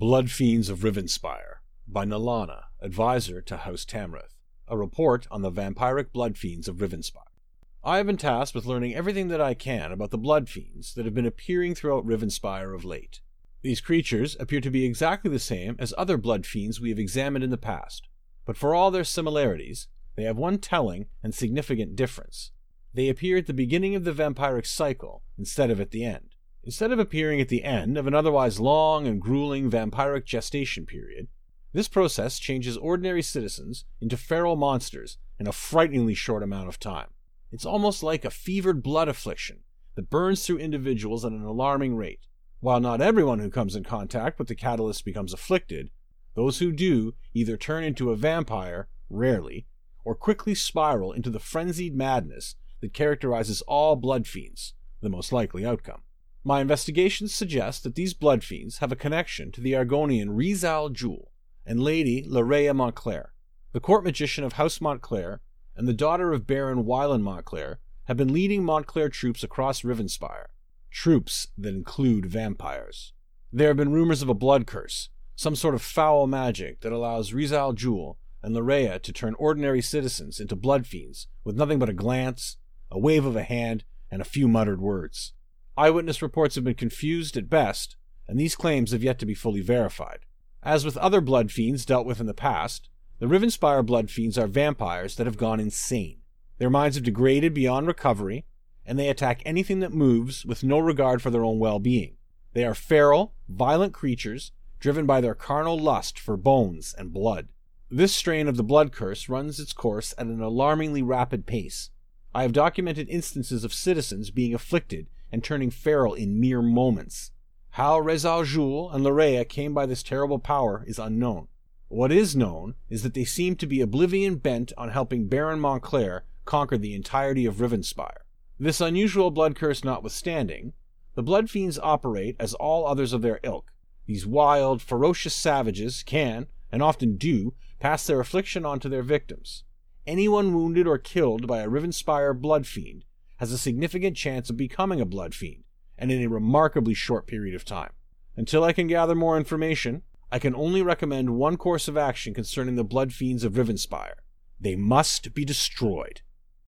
Blood Fiends of Rivenspire by Nalana, advisor to House Tamrith. A report on the vampiric blood fiends of Rivenspire. I have been tasked with learning everything that I can about the blood fiends that have been appearing throughout Rivenspire of late. These creatures appear to be exactly the same as other blood fiends we have examined in the past, but for all their similarities, they have one telling and significant difference. They appear at the beginning of the vampiric cycle instead of at the end. Instead of appearing at the end of an otherwise long and grueling vampiric gestation period, this process changes ordinary citizens into feral monsters in a frighteningly short amount of time. It's almost like a fevered blood affliction that burns through individuals at an alarming rate. While not everyone who comes in contact with the catalyst becomes afflicted, those who do either turn into a vampire, rarely, or quickly spiral into the frenzied madness that characterizes all blood fiends, the most likely outcome. My investigations suggest that these blood fiends have a connection to the Argonian Rizal Jul and Lady Lleraya Montclair. The court magician of House Montclair and the daughter of Baron Wylon Montclair have been leading Montclair troops across Rivenspire, troops that include vampires. There have been rumors of a blood curse, some sort of foul magic that allows Rizal Jul and Lleraya to turn ordinary citizens into blood fiends with nothing but a glance, a wave of a hand, and a few muttered words. Eyewitness reports have been confused at best, and these claims have yet to be fully verified. As with other blood fiends dealt with in the past, the Rivenspire blood fiends are vampires that have gone insane. Their minds have degraded beyond recovery, and they attack anything that moves with no regard for their own well being. They are feral, violent creatures driven by their carnal lust for bones and blood. This strain of the blood curse runs its course at an alarmingly rapid pace. I have documented instances of citizens being afflicted and turning feral in mere moments. How Rizal Jul and Lleraya came by this terrible power is unknown. What is known is that they seem to be oblivion bent on helping Baron Montclair conquer the entirety of Rivenspire. This unusual blood curse notwithstanding, the blood fiends operate as all others of their ilk. These wild, ferocious savages can, and often do, pass their affliction on to their victims. Anyone wounded or killed by a Rivenspire blood fiend has a significant chance of becoming a blood fiend, and in a remarkably short period of time. Until I can gather more information, I can only recommend one course of action concerning the blood fiends of Rivenspire. They must be destroyed.